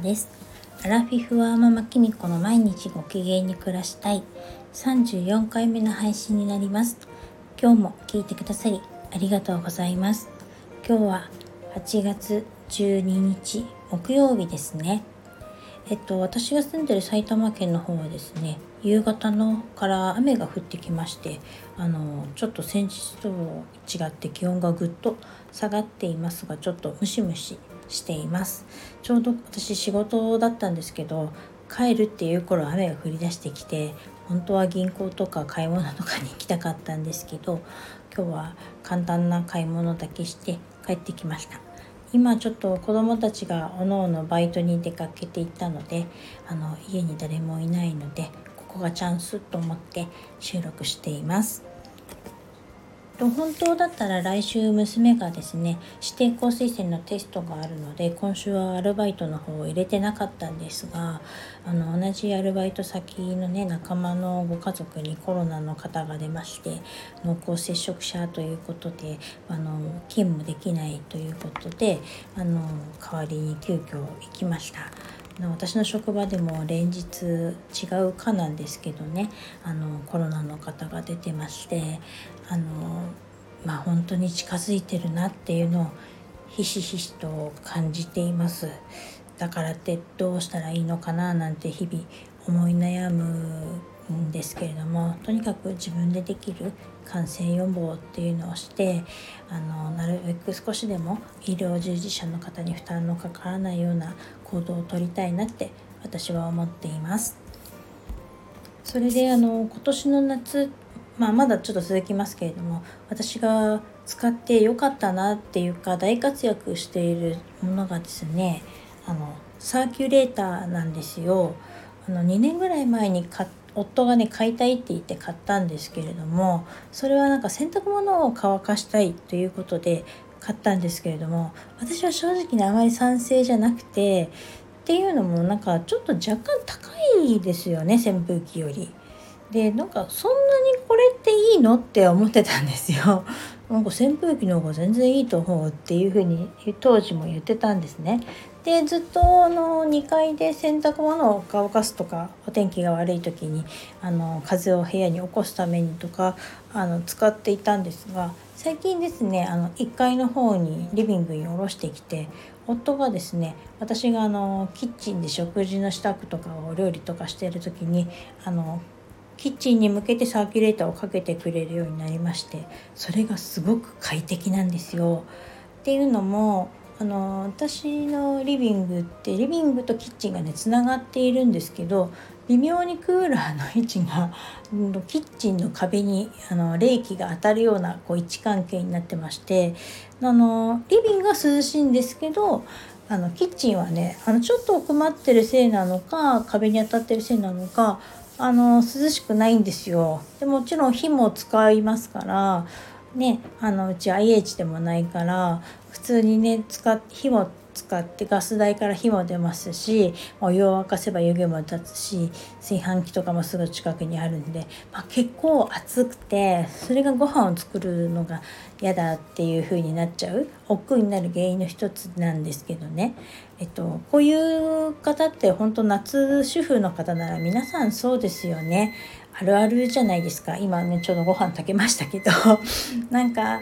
です。アラフィフはママキミコの毎日ご機嫌に暮らしたい。34回目の配信になります。今日も聞いてくださりありがとうございます。今日は8月12日木曜日ですね。えっと、私が住んでる埼玉県の方はですね夕方のから雨が降ってきましてあのちょっと先日と違って気温がぐっと下がっていますがちょっとムシムシしています。ちょうど私仕事だったんですけど帰るっていう頃雨が降り出してきて本当は銀行とか買い物とかに行きたかったんですけど今日は簡単な買い物だけして帰ってきました。今ちょっと子供たちがおのおのバイトに出かけていったのであの家に誰もいないのでここがチャンスと思って収録しています。本当だったら来週娘がですね指定校推薦のテストがあるので今週はアルバイトの方を入れてなかったんですがあの同じアルバイト先のね仲間のご家族にコロナの方が出まして濃厚接触者ということであの勤務できないということであの代わりに急遽行きました。私の職場でも連日違う科なんですけどね。あのコロナの方が出てましてあのまあ本当に近づいてるなっていうのをひしひしと感じています。だからってどうしたらいいのかななんて日々思い悩むんですけれどもとにかく自分でできる感染予防っていうのをしてあのなるべく少しでも医療従事者の方に負担のかからないような行動をとりたいなって私は思っています。それであの今年の夏、まあ、まだちょっと続きますけれども私が使ってよかったなっていうか大活躍しているものがですねあのサーキュレーターなんですよ。あの2年ぐらい前に買っ夫がね買いたいって言って買ったんですけれどもそれはなんか洗濯物を乾かしたいということで買ったんですけれども私は正直ねあまり賛成じゃなくてっていうのもなんかちょっと若干高いですよね扇風機より。でなんかそんなにこれっていいのって思ってたんですよ。なんか扇風機の方が全然いいと思うっていうふうに当時も言ってたんですね。でずっとあの2階で洗濯物を乾かすとかお天気が悪い時にあの風を部屋に起こすためにとかあの使っていたんですが最近ですねあの1階の方にリビングに下ろしてきて夫がですね私があのキッチンで食事の支度とかを料理とかしてる時にあのキッチンに向けてサーキュレーターをかけてくれるようになりましてそれがすごく快適なんですよ。っていうのもあの私のリビングってリビングとキッチンがねつながっているんですけど微妙にクーラーの位置が キッチンの壁にあの冷気が当たるようなこう位置関係になってましてあのリビングは涼しいんですけどあのキッチンはねあのちょっと奥まってるせいなのか壁に当たってるせいなのかあの涼しくないんですよ。でもちろん火も使いますからねあのうち IH でもないから普通にね使火も使ってガス台から火も出ますしお湯を沸かせば湯気も立つし炊飯器とかもすぐ近くにあるんで、まあ、結構暑くてそれがご飯を作るのが嫌だっていう風になっちゃう億劫になる原因の一つなんですけどね、えっと、こういう方って本当夏主婦の方なら皆さんそうですよね。あるあるじゃないですか今ねちょうどご飯炊けましたけど なんか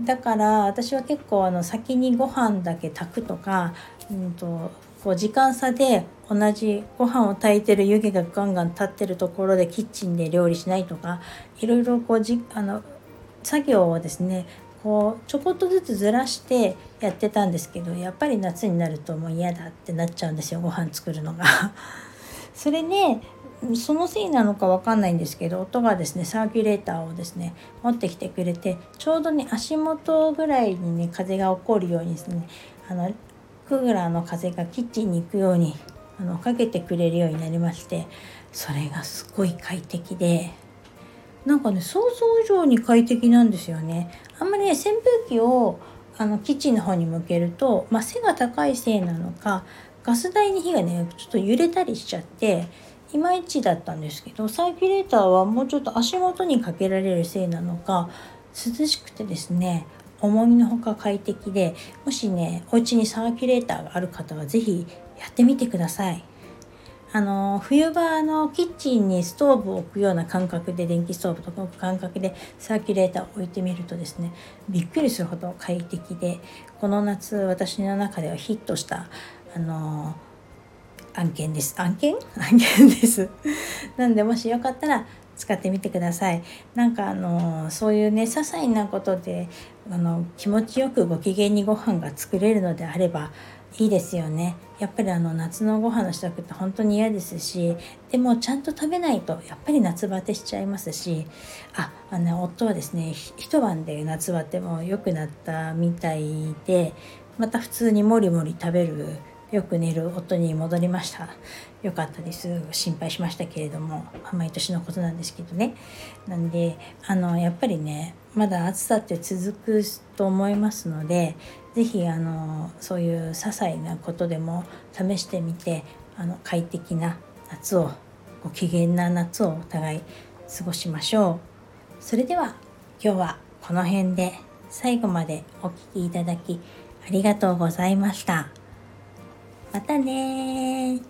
だから私は結構あの先にご飯だけ炊くとか、うんと、こう時間差で同じご飯を炊いてる湯気がガンガン立ってるところでキッチンで料理しないとかいろいろこうじあの作業をですねこうちょこっとずつずらしてやってたんですけどやっぱり夏になるともう嫌だってなっちゃうんですよご飯作るのが。それねそのせいなのか分かんないんですけど音がですねサーキュレーターをですね持ってきてくれてちょうどね足元ぐらいにね風が起こるようにですねあのクーラーの風がキッチンに行くようにあのかけてくれるようになりましてそれがすごい快適でなんかね想像以上に快適なんですよね。あんまりね扇風機をあのキッチンの方に向けると、まあ、背が高いせいなのかガス台に火がねちょっと揺れたりしちゃっていまいちだったんですけどサーキュレーターはもうちょっと足元にかけられるせいなのか涼しくてですね思いのほか快適でもしねお家にサーキュレーターがある方は是非やってみてください。あの冬場のキッチンにストーブを置くような感覚で電気ストーブとか置く感覚でサーキュレーターを置いてみるとですねびっくりするほど快適でこの夏私の中ではヒットしたあの案件です。案件？案件です。なんでもしよかったら使ってみてください。なんかあのそういうね些細なことであの気持ちよくご機嫌にご飯が作れるのであればいいですよね。やっぱりあの夏のご飯の支度って本当に嫌ですしでもちゃんと食べないとやっぱり夏バテしちゃいますしああの夫はですね一晩で夏バテも良くなったみたいでまた普通にもりもり食べるよく寝る夫に戻りました。よかったです。心配しましたけれども毎年のことなんですけどね。なんであのやっぱりねまだ暑さって続くと思いますので是非あのそういう些細なことでも試してみてあの快適な夏をご機嫌な夏をお互い過ごしましょう。それでは今日はこの辺で最後までお聴きいただきありがとうございました。またね